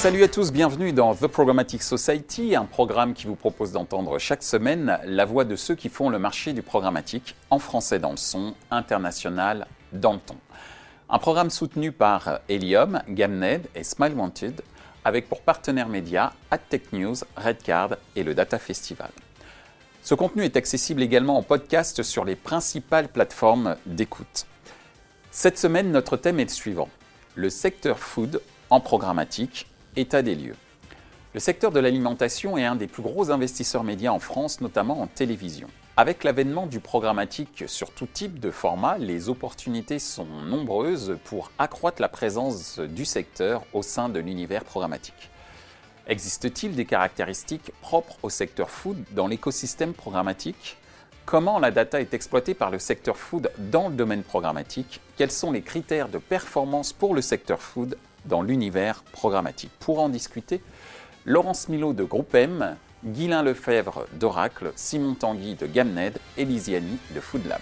Salut à tous, bienvenue dans The Programmatic Society, un programme qui vous propose d'entendre chaque semaine la voix de ceux qui font le marché du programmatique en français dans le son, international dans le ton. Un programme soutenu par Helium, Gamned et Smile Wanted, avec pour partenaires médias AdTech News, Redcard et le Data Festival. Ce contenu est accessible également en podcast sur les principales plateformes d'écoute. Cette semaine, notre thème est le suivant le secteur food en programmatique, état des lieux. Le secteur de l'alimentation est un des plus gros investisseurs médias en France, notamment en télévision. Avec l'avènement du programmatique sur tout type de format, les opportunités sont nombreuses pour accroître la présence du secteur au sein de l'univers programmatique. Existe-t-il des caractéristiques propres au secteur food dans l'écosystème programmatique? Comment la data est exploitée par le secteur food dans le domaine programmatique? Quels sont les critères de performance pour le secteur food dans l'univers programmatique Pour en discuter, Laurence Milo de Groupe M, Guylain Lefebvre d'Oracle, Simon Tanguy de Gamned et Lisiani de Foodlab.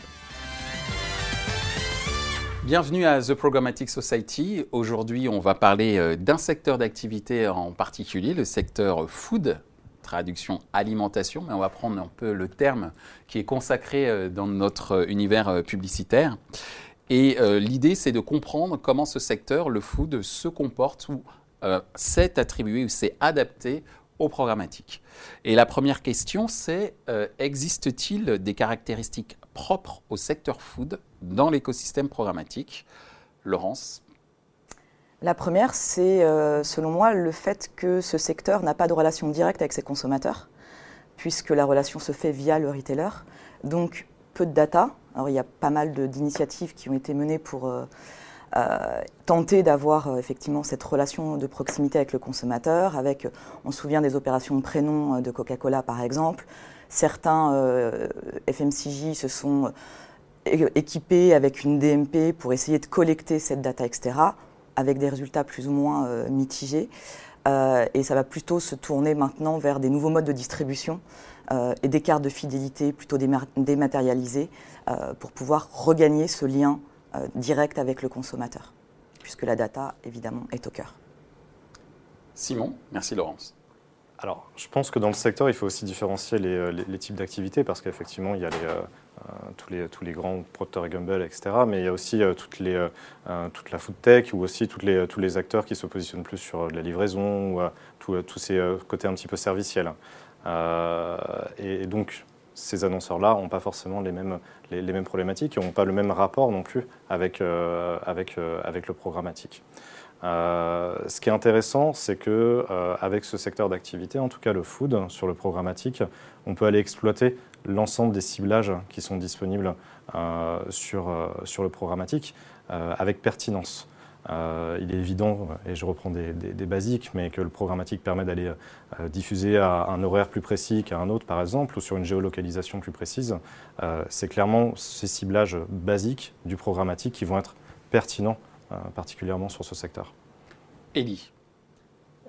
Bienvenue à The Programmatic Society. Aujourd'hui, on va parler euh, d'un secteur d'activité en particulier, le secteur food, traduction alimentation, mais on va prendre un peu le terme qui est consacré euh, dans notre euh, univers publicitaire. Et l'idée, c'est de comprendre comment ce secteur, le food, se comporte ou s'est attribué ou s'est adapté au programmatique. Et la première question, c'est existe-t-il des caractéristiques propres au secteur food dans l'écosystème programmatique? Laurence? La première, c'est euh, selon moi le fait que ce secteur n'a pas de relation directe avec ses consommateurs, puisque la relation se fait via le retailer. Donc peu de data. Il y a pas mal d'initiatives qui ont été menées pour euh, euh, tenter d'avoir effectivement cette relation de proximité avec le consommateur. Avec, on se souvient des opérations de prénom de Coca-Cola par exemple. Certains FMCJ se sont équipés avec une DMP pour essayer de collecter cette data, etc avec des résultats plus ou moins euh, mitigés. Euh, et ça va plutôt se tourner maintenant vers des nouveaux modes de distribution euh, et des cartes de fidélité plutôt dématérialisées pour pouvoir regagner ce lien direct avec le consommateur, puisque la data, évidemment, est au cœur. Simon, merci Laurence. Alors, je pense que dans le secteur, il faut aussi différencier les, types d'activités parce qu'effectivement, il y a les, euh, tous, les, tous les grands Procter et Gamble, etc. Mais il y a aussi euh, toutes les, euh, toute la food tech ou aussi toutes les, tous les acteurs qui se positionnent plus sur la livraison ou tous ces côtés un petit peu serviciels. Et, donc, ces annonceurs-là n'ont pas forcément les mêmes, les, mêmes problématiques et n'ont pas le même rapport non plus avec, avec, avec le programmatique. ce qui est intéressant, c'est que avec ce secteur d'activité, en tout cas le food, sur le programmatique, on peut aller exploiter l'ensemble des ciblages qui sont disponibles euh, sur, euh, sur le programmatique euh, avec pertinence. Il est évident, et je reprends des, basiques, mais que le programmatique permet d'aller diffuser à un horaire plus précis qu'à un autre, par exemple, ou sur une géolocalisation plus précise. c'est clairement ces ciblages basiques du programmatique qui vont être pertinents, particulièrement sur ce secteur. Elie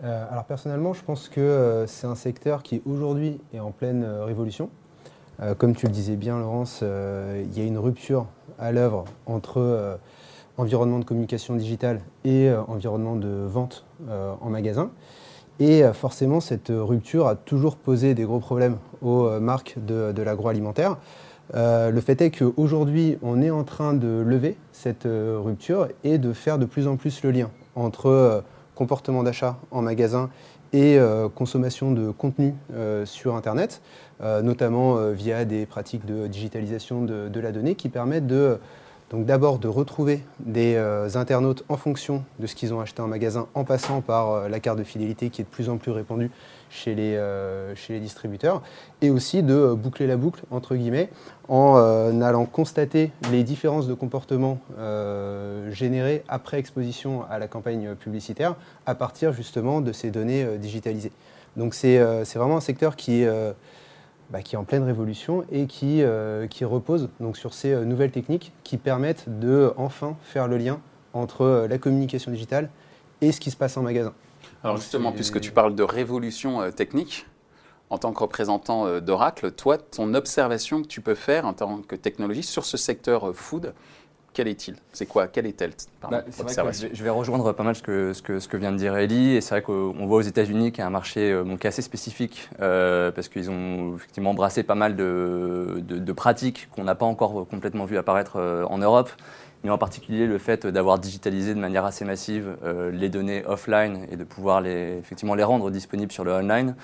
alors personnellement, je pense que c'est un secteur qui aujourd'hui est en pleine révolution. Euh, comme tu le disais bien, Laurence, euh, il y a une rupture à l'œuvre entre euh, environnement de communication digitale et environnement de vente en magasin. Et forcément, cette rupture a toujours posé des gros problèmes aux marques de, l'agroalimentaire. le fait est qu'aujourd'hui, on est en train de lever cette rupture et de faire de plus en plus le lien entre comportement d'achat en magasin et euh, consommation de contenu euh, sur Internet, euh, notamment via des pratiques de digitalisation de, la donnée qui permettent de donc d'abord de retrouver des internautes en fonction de ce qu'ils ont acheté en magasin, en passant par la carte de fidélité qui est de plus en plus répandue chez les, euh, chez les distributeurs, et aussi de boucler la boucle, entre guillemets, en euh, allant constater les différences de comportement euh, générées après exposition à la campagne publicitaire, à partir justement de ces données digitalisées. Donc c'est vraiment un secteur qui est... Bah, qui est en pleine révolution et qui, qui repose donc sur ces nouvelles techniques qui permettent de enfin faire le lien entre la communication digitale et ce qui se passe en magasin. Alors justement, puisque tu parles de révolution euh, technique, en tant que représentant euh, d'Oracle, toi, ton observation que tu peux faire en tant que technologie sur ce secteur euh, food, quel est-il? C'est quoi? Quelle est-elle? Bah, je, vais, rejoindre pas mal ce que, ce que, ce que vient de dire Ellie. Et c'est vrai qu'on voit aux États-Unis qu'il y a un marché euh, donc assez spécifique euh, parce qu'ils ont effectivement embrassé pas mal de, de, pratiques qu'on n'a pas encore complètement vu apparaître euh, en Europe mais en particulier le fait d'avoir digitalisé de manière assez massive les données offline et de pouvoir les, effectivement les rendre disponibles sur le online,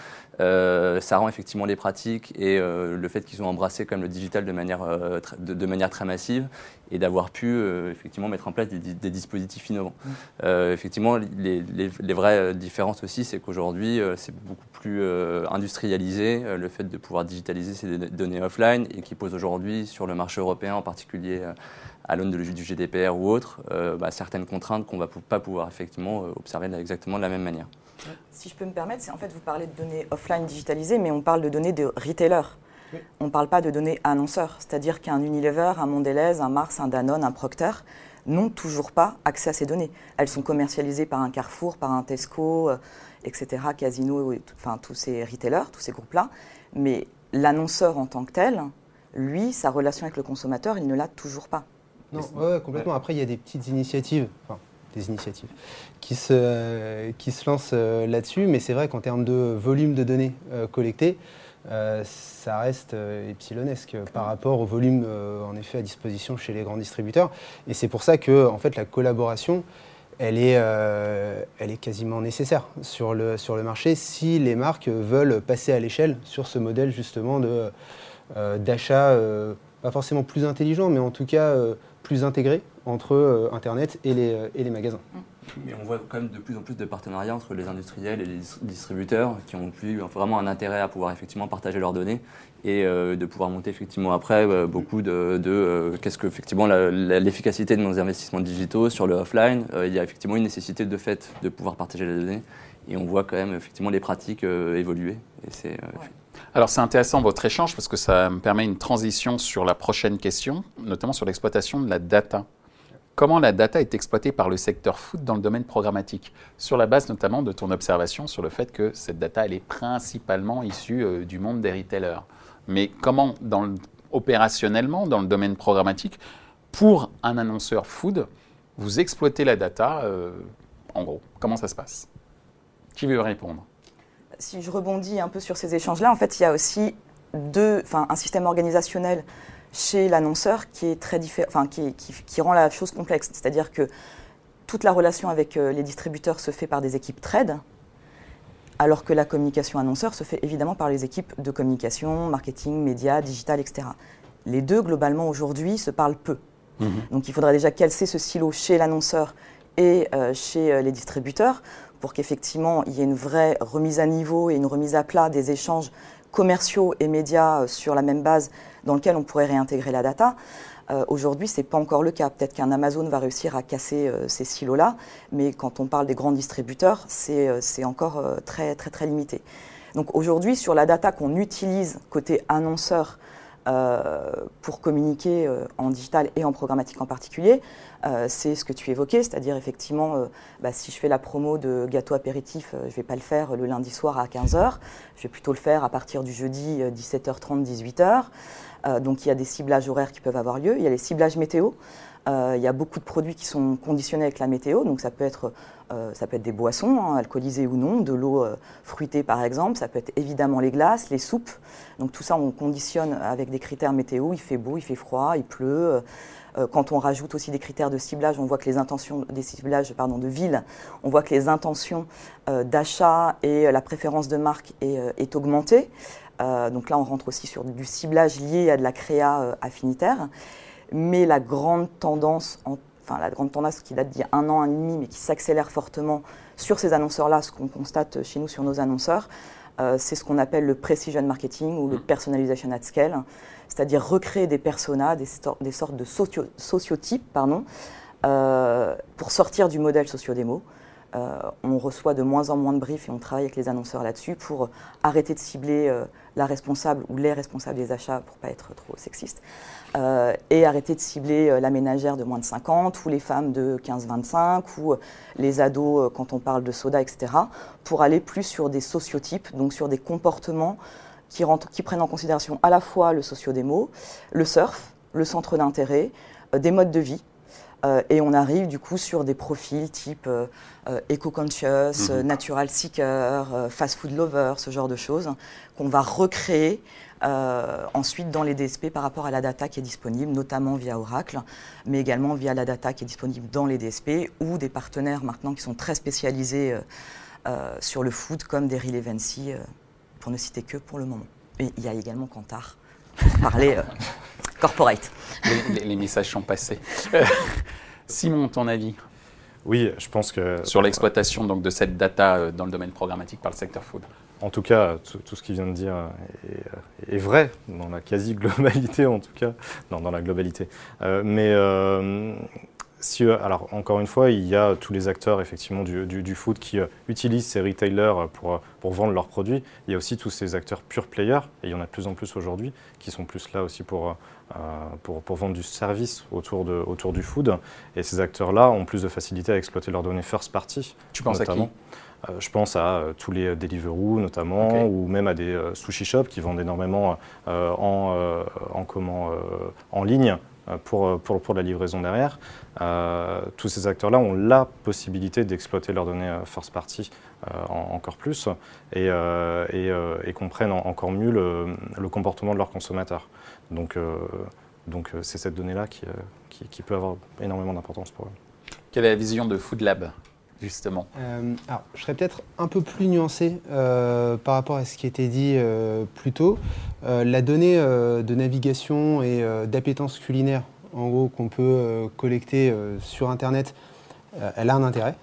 euh, ça rend effectivement les pratiques et euh, le fait qu'ils ont embrassé comme le digital de manière, euh, de, manière très massive et d'avoir pu effectivement mettre en place des, dispositifs innovants. Mmh. effectivement, les, les, vraies différences aussi, c'est qu'aujourd'hui, c'est beaucoup plus industrialisé, le fait de pouvoir digitaliser ces données offline et qui pose aujourd'hui sur le marché européen en particulier à l'aune du GDPR ou autre, bah, certaines contraintes qu'on ne va pas pouvoir effectivement observer exactement de la même manière. Si je peux me permettre, c'est en fait, vous parlez de données offline digitalisées, mais on parle de données de retailers. On ne parle pas de données annonceurs. C'est-à-dire qu'un Unilever, un Mondelez, un Mars, un Danone, un Procter n'ont toujours pas accès à ces données. Elles sont commercialisées par un Carrefour, par un Tesco, euh, etc., Casino, enfin tous ces retailers, tous ces groupes-là. Mais l'annonceur en tant que tel, lui, sa relation avec le consommateur, il ne l'a toujours pas. Non, complètement. Après, il y a des petites initiatives des initiatives qui se, qui se lancent euh, là-dessus. Mais c'est vrai qu'en termes de volume de données euh, collectées, euh, ça reste epsilonesque par rapport au volume en effet à disposition chez les grands distributeurs. Et c'est pour ça que en fait, la collaboration, elle est, elle est quasiment nécessaire sur le, sur le marché si les marques veulent passer à l'échelle sur ce modèle justement de, d'achat, pas forcément plus intelligent, mais en tout cas plus intégré entre euh, Internet et les, euh, et les magasins. Mais on voit quand même de plus en plus de partenariats entre les industriels et les distributeurs qui ont eu vraiment un intérêt à pouvoir effectivement partager leurs données et euh, de pouvoir monter effectivement après beaucoup de, qu'est-ce que effectivement l'efficacité de nos investissements digitaux sur le offline. il y a effectivement une nécessité de fait de pouvoir partager les données et on voit quand même effectivement les pratiques évoluer. Et c'est alors c'est intéressant votre échange parce que ça me permet une transition sur la prochaine question, notamment sur l'exploitation de la data. Comment la data est exploitée par le secteur food dans le domaine programmatique, sur la base notamment de ton observation sur le fait que cette data, elle est principalement issue euh, du monde des retailers. Mais comment, dans opérationnellement, dans le domaine programmatique, pour un annonceur food, vous exploitez la data, euh, en gros? Comment ça se passe? Qui veut répondre? Si je rebondis un peu sur ces échanges-là, en fait, il y a aussi deux, un système organisationnel chez l'annonceur qui est très enfin, qui, qui, rend la chose complexe. C'est-à-dire que toute la relation avec euh, les distributeurs se fait par des équipes trade, alors que la communication annonceur se fait évidemment par les équipes de communication, marketing, médias, digital, etc. Les deux, globalement, aujourd'hui, se parlent peu. Mhm. Donc il faudrait déjà calcer ce silo chez l'annonceur et euh, chez euh, les distributeurs pour qu'effectivement il y ait une vraie remise à niveau et une remise à plat des échanges commerciaux et médias sur la même base dans lequel on pourrait réintégrer la data. Euh, Aujourd'hui, ce n'est pas encore le cas. Peut-être qu'un Amazon va réussir à casser euh, ces silos-là, mais quand on parle des grands distributeurs, c'est euh, encore euh, très, très, très limité. Donc aujourd'hui, sur la data qu'on utilise côté annonceur euh, pour communiquer euh, en digital et en programmatique en particulier, euh, c'est ce que tu évoquais, c'est-à-dire effectivement, bah, si je fais la promo de gâteau apéritif, je ne vais pas le faire le lundi soir à 15h, je vais plutôt le faire à partir du jeudi 17h30, 18h. donc il y a des ciblages horaires qui peuvent avoir lieu, il y a les ciblages météo. Il y a beaucoup de produits qui sont conditionnés avec la météo, donc ça peut être euh, ça peut être des boissons, hein, alcoolisées ou non, de l'eau euh, fruitée par exemple, ça peut être évidemment les glaces, les soupes. Donc tout ça, on conditionne avec des critères météo, il fait beau, il fait froid, il pleut. Euh, quand on rajoute aussi des critères de ciblage, on voit que les intentions des ciblages pardon, de ville, on voit que les intentions d'achat et la préférence de marque est augmentée. donc là, on rentre aussi sur du ciblage lié à de la créa affinitaire. Mais la grande tendance en enfin la grande tendance qui date d'il y a un an, un et demi, mais qui s'accélère fortement sur ces annonceurs-là, ce qu'on constate chez nous sur nos annonceurs, euh, c'est ce qu'on appelle le precision marketing ou le mm. personalization at scale, c'est-à-dire recréer des personas, des, des sortes de sociotypes, pardon, euh, pour sortir du modèle socio-démo. Euh, on reçoit de moins en moins de briefs et on travaille avec les annonceurs là-dessus pour arrêter de cibler la responsable ou les responsables des achats, pour pas être trop sexiste, euh, et arrêter de cibler euh, la ménagère de moins de 50 ou les femmes de 15-25 ou euh, les ados quand on parle de soda, etc., pour aller plus sur des sociotypes, donc sur des comportements qui, qui prennent en considération à la fois le sociodémo, le surf, le centre d'intérêt, des modes de vie. Et on arrive du coup sur des profils type eco-conscious, Mhm. natural seeker, fast food lover, ce genre de choses, qu'on va recréer euh, ensuite dans les DSP par rapport à la data qui est disponible, notamment via Oracle, mais également via la data qui est disponible dans les DSP ou des partenaires maintenant qui sont très spécialisés euh, euh, sur le food comme des Relevancy, euh, pour ne citer que pour le moment. Et il y a également Kantar pour parler euh, corporate. Les, les- les messages sont passés. Simon, ton avis? Oui, je pense que sur l'exploitation donc de cette data euh, dans le domaine programmatique par le secteur food En tout cas, tout, tout ce qu'il vient de dire est, est vrai, dans la quasi-globalité en tout cas, non, dans la globalité. Euh, mais euh, si, euh, alors encore une fois, il y a tous les acteurs effectivement du, du, du food qui euh, utilisent ces retailers pour, pour vendre leurs produits. Il y a aussi tous ces acteurs pure players, et il y en a de plus en plus aujourd'hui, qui sont plus là aussi pour, euh, pour, pour vendre du service autour, de, autour du food. Et ces acteurs-là ont plus de facilité à exploiter leurs données first party. Tu penses à qui. Euh, je pense à euh, tous les Deliveroo notamment, ou même à des euh, sushi shops qui vendent énormément euh, en, euh, en, comment, euh, en ligne euh, pour, euh, pour, pour la livraison derrière. Euh, tous ces acteurs-là ont la possibilité d'exploiter leurs données euh, first party euh, en- encore plus et, euh, et, euh, et comprennent en- encore mieux le, comportement de leurs consommateurs. Donc, euh, donc euh, c'est cette donnée-là qui, euh, qui, qui peut avoir énormément d'importance pour eux. Quelle est la vision de Food Lab, justement Euh, alors, je serais peut-être un peu plus nuancé euh, par rapport à ce qui était dit euh, plus tôt. La donnée de navigation et d'appétence culinaire, en gros, qu'on peut collecter sur Internet, elle a un intérêt,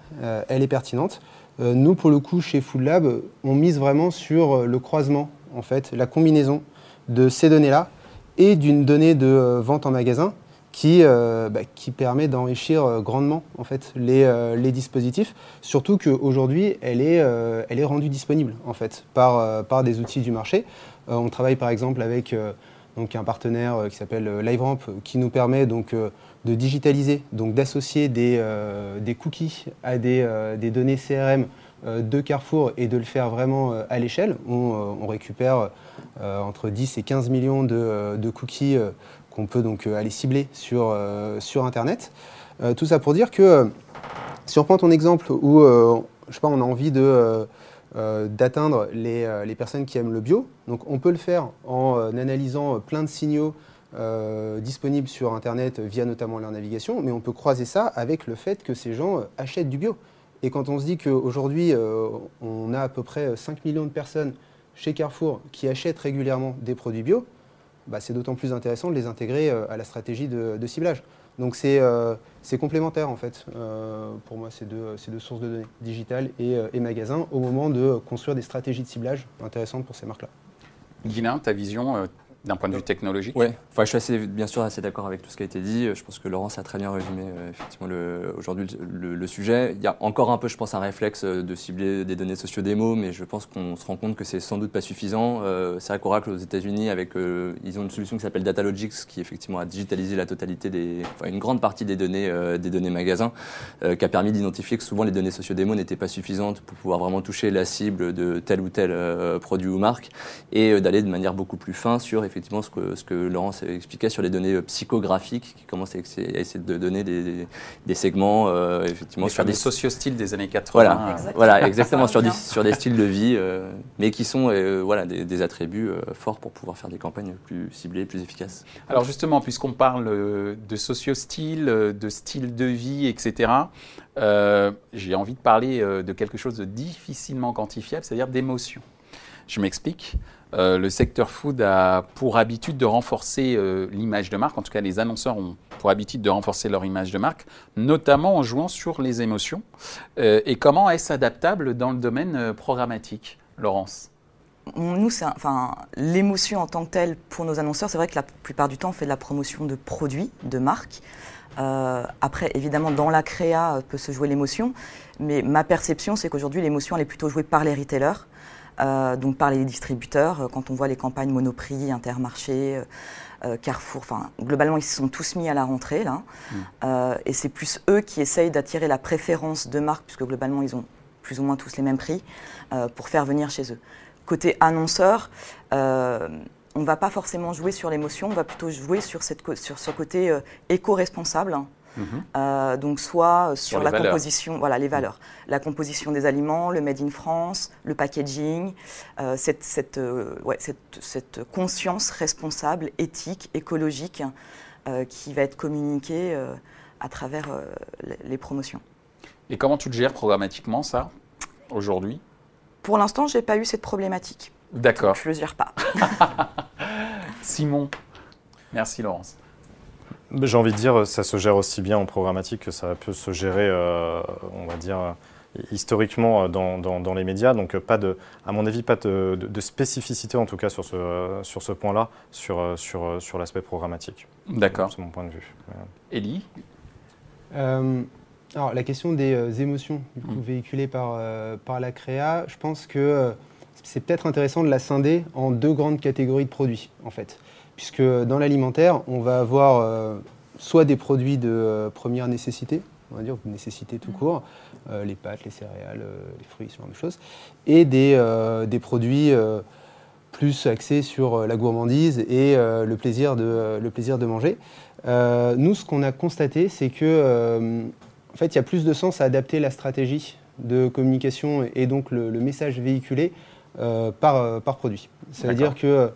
elle est pertinente. Nous, pour le coup, chez Food Lab, on mise vraiment sur le croisement, en fait, la combinaison de ces données-là et d'une donnée de vente en magasin qui, euh, bah, qui permet d'enrichir euh, grandement en fait, les, euh, dispositifs, surtout qu'aujourd'hui, elle, est, rendue disponible en fait, par, des outils du marché. On travaille par exemple avec un partenaire qui s'appelle LiveRamp qui nous permet de digitaliser, donc d'associer des, cookies à des, données CRM de Carrefour et de le faire vraiment à l'échelle. On, récupère entre 10 et 15 millions de, cookies qu'on peut donc euh, aller cibler sur, euh, Internet. Euh, tout ça pour dire que, si on prend ton exemple où je sais pas, on a envie d'atteindre les, personnes qui aiment le bio, on peut le faire en analysant plein de signaux disponibles sur Internet via notamment leur navigation, mais on peut croiser ça avec le fait que ces gens achètent du bio. Et quand on se dit qu'aujourd'hui, on a à peu près 5 millions de personnes chez Carrefour qui achètent régulièrement des produits bio, bah, c'est d'autant plus intéressant de les intégrer euh, à la stratégie de, ciblage. Donc c'est euh, c'est complémentaire en fait. Euh, pour moi, ces deux sources de données, digitales et, magasins, au moment de construire des stratégies de ciblage intéressantes pour ces marques-là. Guilain, ta vision d'un point de vue technologique Ouais, enfin, je suis bien sûr assez d'accord avec tout ce qui a été dit. Je pense que Laurence a très bien résumé euh, effectivement aujourd'hui le, sujet. Il y a encore un peu, je pense, un réflexe euh, de cibler des données socio-démo, mais je pense qu'on se rend compte que c'est sans doute pas suffisant. Euh, c'est vrai qu'Oracle aux États-Unis, avec, ils ont une solution qui s'appelle Datalogics, qui effectivement a digitalisé la totalité des, une grande partie des données, des données magasins, qui a permis d'identifier que souvent les données socio-démo n'étaient pas suffisantes pour pouvoir vraiment toucher la cible de tel ou tel produit ou marque et d'aller de manière beaucoup plus fin sur effectivement ce que, ce que Laurence expliquait sur les données euh, psychographiques qui commencent à, essayer de donner des, des- des segments effectivement effectivement sur sur des socio-styles des années 80. voilà, euh, Exactement. voilà, exactement sur des, sur des styles de vie, euh, mais qui sont euh, voilà des, des attributs euh, forts pour pouvoir faire des campagnes plus ciblées, plus efficaces. Alors justement, puisqu'on parle euh, de socio-style, euh, de style de vie, etc., euh, j'ai envie de parler euh, de quelque chose de difficilement quantifiable, c'est-à-dire d'émotion. Je m'explique. Euh, le secteur food a pour habitude de renforcer euh, l'image de marque, en tout cas les annonceurs ont pour habitude de renforcer leur image de marque, notamment en jouant sur les émotions. Euh, et comment est-ce adaptable dans le domaine programmatique, Laurence? Nous, enfin, l'émotion en tant que telle pour nos annonceurs, c'est vrai que la plupart du temps, on fait de la promotion de produits, de marques. Après, évidemment, dans la créa peut se jouer l'émotion, mais ma perception, c'est qu'aujourd'hui, l'émotion, elle est plutôt jouée par les retailers, donc par les distributeurs. Euh, Quand on voit les campagnes Monoprix, Intermarché, euh, euh, Carrefour, enfin, globalement, ils se sont tous mis à la rentrée, là. Euh, et c'est plus eux qui essayent d'attirer la préférence de marque, puisque globalement, ils ont plus ou moins tous les mêmes prix, euh, pour faire venir chez eux. Côté annonceur, euh, on ne va pas forcément jouer sur l'émotion, on va plutôt jouer sur, cette, co- sur ce côté euh, éco-responsable. hein. Mhm. donc soit sur, la composition, voilà les mhm. valeurs, la composition des aliments, le made in France, le packaging, cette, cette, ouais, cette, cette, conscience responsable, éthique, écologique qui va être communiquée à travers les promotions. Et comment tu le gères programmatiquement ça aujourd'hui? Pour l'instant, je n'ai pas eu cette problématique. D'accord. Je ne le gère pas. Simon, merci Laurence. J'ai envie de dire, ça se gère aussi bien en programmatique que ça peut se gérer, euh, on va dire, historiquement dans, dans, les médias. Donc, pas de, à mon avis, pas de, de, spécificité, en tout cas, sur ce, sur ce point-là, sur, sur, sur l'aspect programmatique. D'accord. C'est mon point de vue. Élie euh, alors, la question des euh, émotions mm. véhiculées par, euh, par la créa, je pense que euh, c'est peut-être intéressant de la scinder en deux grandes catégories de produits, en fait. Puisque dans l'alimentaire, on va avoir soit des produits de première nécessité, on va dire nécessité tout mm. court, les pâtes, les céréales, les fruits, ce genre de choses, et des, des produits plus axés sur la gourmandise et le, plaisir de, le plaisir de manger. nous, ce qu'on a constaté, c'est que en fait, il y a plus de sens à adapter la stratégie de communication et donc le, message véhiculé euh, par, euh, par, produit. C'est-à-dire que euh,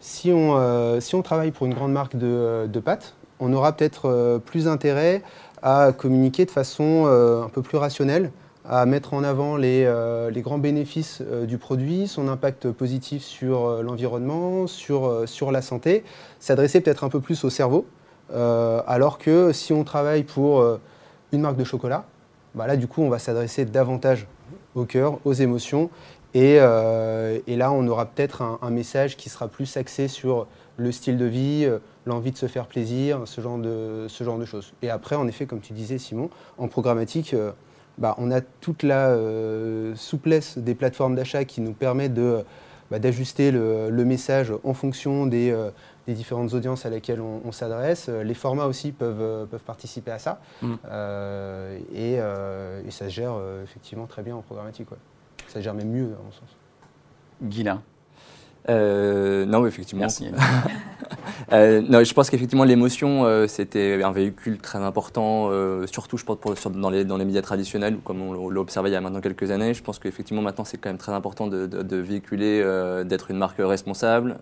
si on, si on travaille pour une grande marque de, de pâtes, on aura peut-être plus intérêt à communiquer de façon un peu plus rationnelle, à mettre en avant les, grands bénéfices du produit, son impact positif sur l'environnement, sur, sur la santé, s'adresser peut-être un peu plus au cerveau, alors que si on travaille pour une marque de chocolat, bah là, du coup, on va s'adresser davantage au cœur, aux émotions. Et, euh, là, on aura peut-être un, message qui sera plus axé sur le style de vie, euh, l'envie de se faire plaisir, ce genre, de, ce genre de choses. Et après, en effet, comme tu disais, Simon, en programmatique, euh, bah, on a toute la souplesse des plateformes d'achat qui nous permet de, bah, d'ajuster le, message en fonction des, des différentes audiences à lesquelles on, s'adresse. Les formats aussi peuvent, peuvent participer à ça. Mm. Et, ça se gère effectivement très bien en programmatique. Ça gère même mieux, à mon sens. Guilain euh, non, effectivement. Merci. euh, non, je pense qu'effectivement, l'émotion, euh, c'était un véhicule très important, euh, surtout, je pense, pour, dans, les, dans les médias traditionnels, comme on l'a observé il y a maintenant quelques années. Je pense qu'effectivement, maintenant, c'est quand même très important de, de, véhiculer, d'être une marque responsable,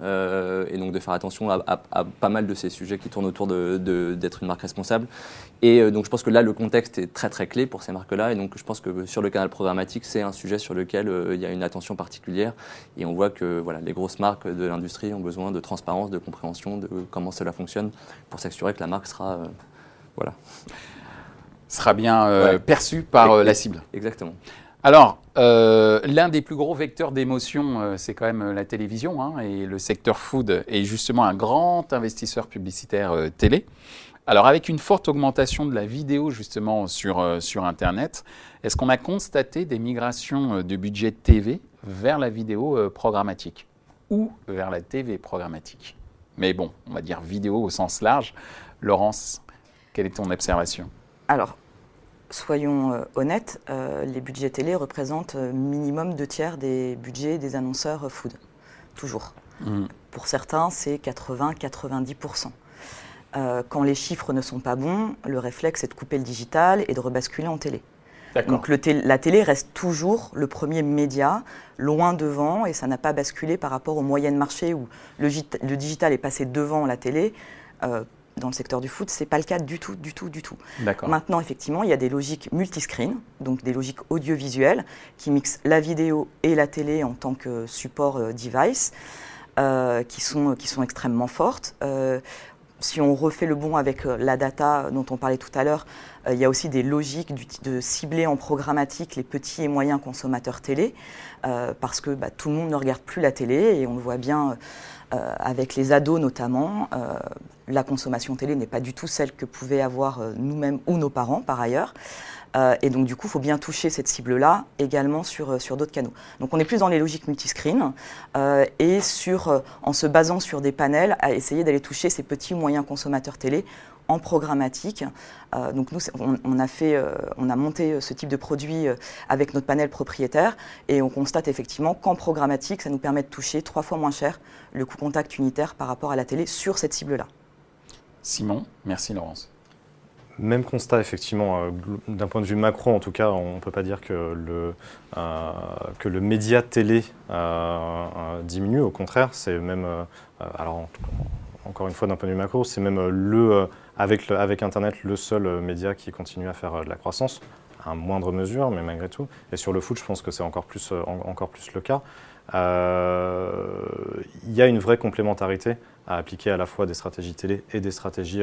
et donc de faire attention à, à, pas mal de ces sujets qui tournent autour d'être de, une marque responsable. Et donc, je pense que là, le contexte est très, très clé pour ces marques-là. Et donc, je pense que sur le canal programmatique, c'est un sujet sur lequel il y a une attention particulière. Et on voit que voilà, les grosses marques de l'industrie ont besoin de transparence, de compréhension de comment cela fonctionne pour s'assurer que la marque sera, euh, voilà. sera bien euh, perçue par euh, la cible. Exactement. Alors, l'un des plus gros vecteurs d'émotion, c'est quand même la télévision, hein, et le secteur food est justement un grand investisseur publicitaire télé. Alors, avec une forte augmentation de la vidéo justement sur, sur Internet, est-ce qu'on a constaté des migrations de budget TV vers la vidéo programmatique? Ou vers la TV programmatique. Mais bon, on va dire vidéo au sens large. Laurence, quelle est ton observation? Alors, soyons euh, honnêtes, euh, les budgets télé représentent euh, minimum deux tiers des budgets des annonceurs food. Toujours. Mmh. Pour certains, c'est 80-90%. quand les chiffres ne sont pas bons, le réflexe est de couper le digital et de rebasculer en télé. Donc la télé reste toujours le premier média, loin devant, et ça n'a pas basculé par rapport aux moyennes marché où le, digital est passé devant la télé. Euh, dans le secteur du foot, ce n'est pas le cas du tout, du tout, du tout. Maintenant, effectivement, il y a des logiques multiscreen, donc des logiques audiovisuelles, qui mixent la vidéo et la télé en tant que support euh, device, euh, qui, sont, qui sont extrêmement fortes si on refait le bon avec euh, la data dont on parlait tout à l'heure, euh, il y a aussi des logiques de cibler en programmatique les petits et moyens consommateurs télé, euh, parce que bah, tout le monde ne regarde plus la télé et on le voit bien avec les ados notamment. la consommation télé n'est pas du tout celle que pouvaient avoir nous-mêmes ou nos parents par ailleurs. Euh, et donc, du coup, il faut bien toucher cette cible-là également sur, euh, sur d'autres canaux. Donc, on est plus dans les logiques multiscreen euh, et sur, en se basant sur des panels, à essayer d'aller toucher ces petits moyens consommateurs télé en programmatique. donc nous, on, a fait, on a monté ce type de produit avec notre panel propriétaire et on constate effectivement qu'en programmatique, ça nous permet de toucher trois fois moins cher le coût contact unitaire par rapport à la télé sur cette cible-là. Simon, merci Laurence. Même constat, effectivement, euh, d'un point de vue macro, en tout cas, on ne peut pas dire que le, euh, que le média télé euh, diminue. Au contraire, c'est même, alors encore une fois, d'un point de vue macro, c'est même le, avec, le, avec Internet le seul média qui continue à faire de la croissance, à moindre mesure, mais malgré tout. Et sur le foot, je pense que c'est encore plus, encore plus le cas. Il y a une vraie complémentarité à appliquer à la fois des stratégies télé et des stratégies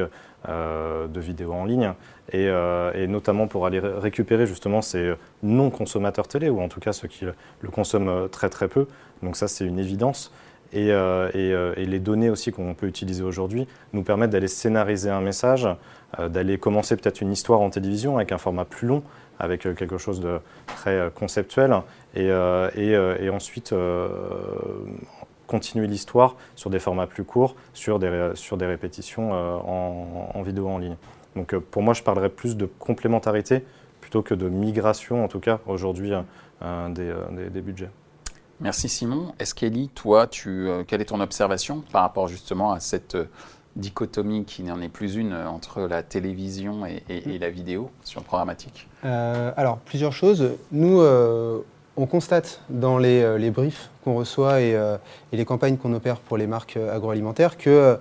euh, de vidéo en ligne, et, euh, notamment pour aller récupérer justement ces non-consommateurs télé, ou en tout cas ceux qui le consomment très très peu. Donc ça c'est une évidence. Euh, et, les données aussi qu'on peut utiliser aujourd'hui nous permettent d'aller scénariser un message, d'aller commencer peut-être une histoire en télévision avec un format plus long, avec quelque chose de très conceptuel, et, et ensuite continuer l'histoire sur des formats plus courts, sur des, sur des répétitions euh, en, vidéo en ligne. Donc euh, pour moi, je parlerais plus de complémentarité plutôt que de migration, en tout cas aujourd'hui, euh, des, des, budgets. Merci Simon. Est-ce qu'Elie, toi, tu, quelle est ton observation par rapport justement à cette dichotomie qui n'en est plus une entre la télévision et, la vidéo sur le programmatique Alors, plusieurs choses. Nous, on constate dans les, euh, briefs qu'on reçoit euh, et, les campagnes qu'on opère pour les marques euh, agroalimentaires que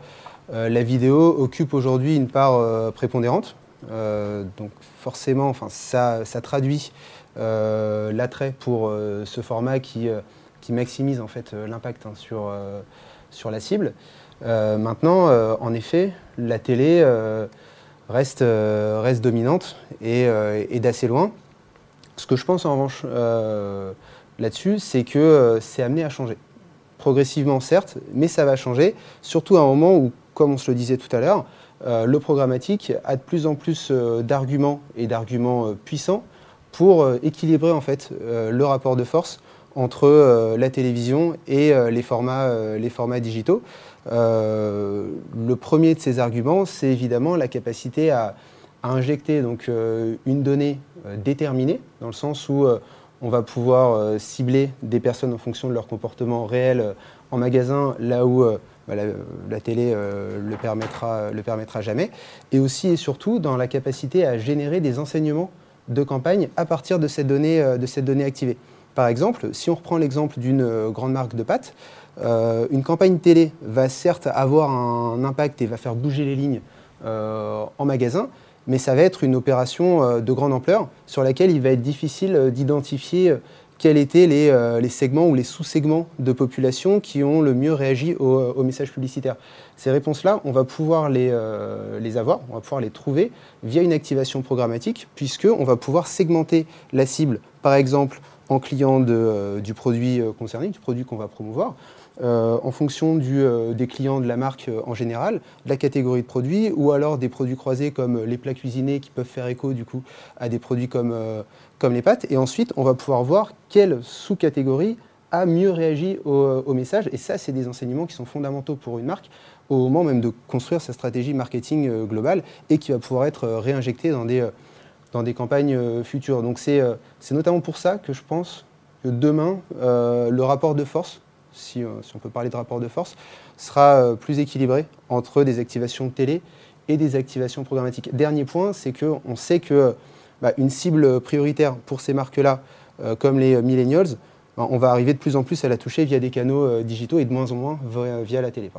la vidéo occupe aujourd'hui une part prépondérante. donc forcément, enfin, ça, traduit l'attrait pour ce format qui, maximise en fait l'impact hein, sur, la cible. Maintenant, en effet, la télé reste, dominante et d'assez loin. Ce que je pense en revanche euh, là-dessus, c'est que euh, c'est amené à changer. Progressivement, certes, mais ça va changer, surtout à un moment où, comme on se le disait tout à l'heure, euh, le programmatique a de plus en plus d'arguments et d'arguments puissants pour équilibrer en fait le rapport de force entre la télévision et les, formats, les formats digitaux. le premier de ces arguments, c'est évidemment la capacité à, injecter donc, euh, une donnée euh, déterminée, dans le sens où euh, on va pouvoir cibler des personnes en fonction de leur comportement réel en magasin, là où bah, la, télé le, permettra, le permettra jamais, et aussi et surtout dans la capacité à générer des enseignements de campagne à partir de cette donnée, de cette donnée activée. Par exemple, si on reprend l'exemple d'une grande marque de pâtes, une campagne télé va certes avoir un impact et va faire bouger les lignes en magasin, mais ça va être une opération euh, de grande ampleur sur laquelle il va être difficile euh, d'identifier euh, quels étaient les, segments ou les sous-segments de population qui ont le mieux réagi au, message publicitaire. Ces réponses-là, on va pouvoir les, les, avoir, on va pouvoir les trouver via une activation programmatique, puisqu'on va pouvoir segmenter la cible, par exemple en client de, du produit concerné, du produit qu'on va promouvoir. Euh, en fonction euh, des clients de la marque euh, en général, de la catégorie de produits, ou alors des produits croisés comme les plats cuisinés qui peuvent faire écho du coup à des produits comme, les pâtes. Et ensuite, on va pouvoir voir quelle sous-catégorie a mieux réagi au, message. Et ça, c'est des enseignements qui sont fondamentaux pour une marque au moment même de construire sa stratégie marketing globale et qui va pouvoir être réinjecté dans des, dans des campagnes futures. Donc c'est notamment pour ça que je pense que demain, le rapport de force euh, si, on peut parler de rapport de force, sera euh, plus équilibré entre des activations télé et des activations programmatiques. Dernier point, c'est qu'on sait que bah, une cible prioritaire pour ces marques-là, euh, comme les millennials, bah, on va arriver de plus en plus à la toucher via des canaux digitaux et de moins en moins via, la télé.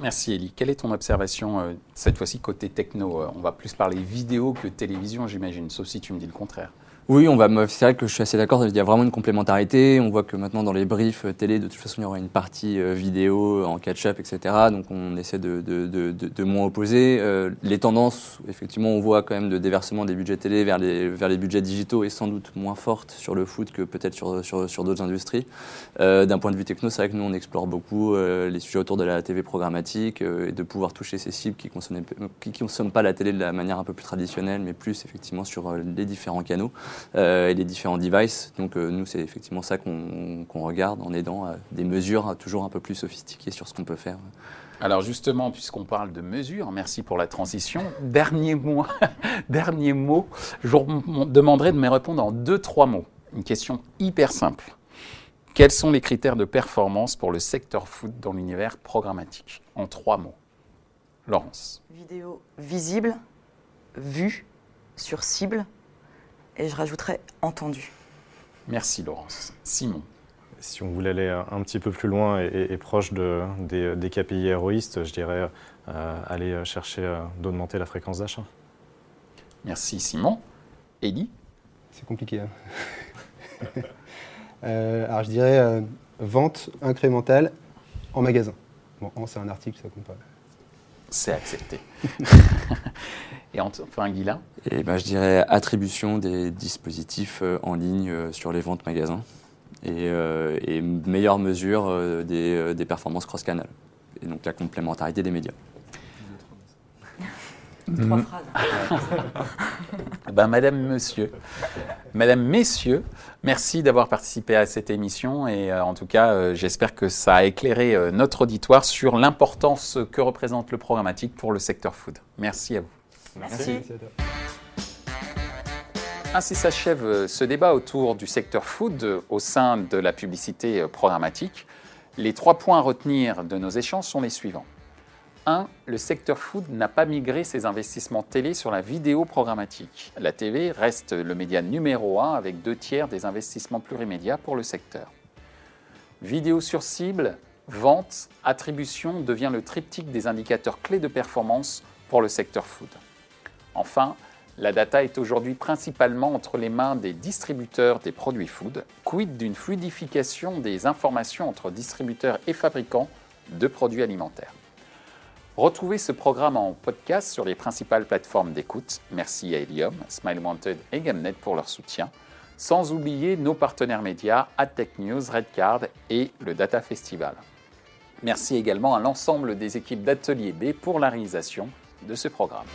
Merci Elie. Quelle est ton observation cette fois-ci côté techno On va plus parler vidéo que télévision, j'imagine, sauf si tu me dis le contraire. Oui, on va. C'est vrai que je suis assez d'accord. Il y a vraiment une complémentarité. On voit que maintenant dans les briefs télé, de toute façon, il y aura une partie euh, vidéo en catch-up, etc. Donc on essaie de, de, de, de moins opposer. Euh, les tendances, effectivement, on voit quand même de déversement des budgets télé vers les vers les budgets digitaux est sans doute moins forte sur le foot que peut-être sur sur, sur d'autres industries. Euh, D'un point de vue techno, c'est vrai que nous on explore beaucoup les sujets autour de la TV programmatique et de pouvoir toucher ces cibles qui consomment qui consomment pas la télé de la manière un peu plus traditionnelle, mais plus effectivement sur les différents canaux. Euh, et les différents devices. Donc euh, nous, c'est effectivement ça qu'on regarde en aidant à des mesures toujours un peu plus sophistiquées sur ce qu'on peut faire. Alors justement, puisqu'on parle de mesures, merci pour la transition. Dernier mot, dernier mot, je vous demanderai de me répondre en deux, trois mots. Une question hyper simple. Quels sont les critères de performance pour le secteur foot dans l'univers programmatique? En trois mots. Laurence. Vidéo visible, vu, sur cible, et je rajouterais entendu. Merci Laurence. Simon. Si on voulait aller un petit peu plus loin et, proche de, des, KPI héroïstes, je dirais euh, aller chercher euh, d'augmenter la fréquence d'achat. Merci Simon. Eddie C'est compliqué. Hein. Euh, alors je dirais vente incrémentale en magasin. Bon, c'est un article, ça compte pas. C'est accepté. Et enfin, Guilain Et ben, Je dirais attribution des dispositifs euh, en ligne euh, sur les ventes magasins et, euh, meilleure mesure des, des performances cross-canal. Et donc la complémentarité des médias. Trois phrases. ben, Madame, Monsieur, Madame, Messieurs, merci d'avoir participé à cette émission et en tout cas, j'espère que ça a éclairé notre auditoire sur l'importance que représente le programmatique pour le secteur food. Merci à vous. Merci. Ainsi s'achève euh, ce débat autour du secteur food euh, au sein de la publicité euh, programmatique. Les trois points à retenir de nos échanges sont les suivants. 1. Le secteur food n'a pas migré ses investissements télé sur la vidéo programmatique. La TV reste le média numéro 1 avec deux tiers des investissements plurimédias pour le secteur. Vidéo sur cible, vente, attribution devient le triptyque des indicateurs clés de performance pour le secteur food. Enfin, la data est aujourd'hui principalement entre les mains des distributeurs des produits food. Quid d'une fluidification des informations entre distributeurs et fabricants de produits alimentaires Retrouvez ce programme en podcast sur les principales plateformes d'écoute. Merci à Helium, Smile Wanted et Gamnet pour leur soutien. Sans oublier nos partenaires médias, AdTech News, Redcard et le Data Festival. Merci également à l'ensemble des équipes d'Atelier B pour la réalisation de ce programme.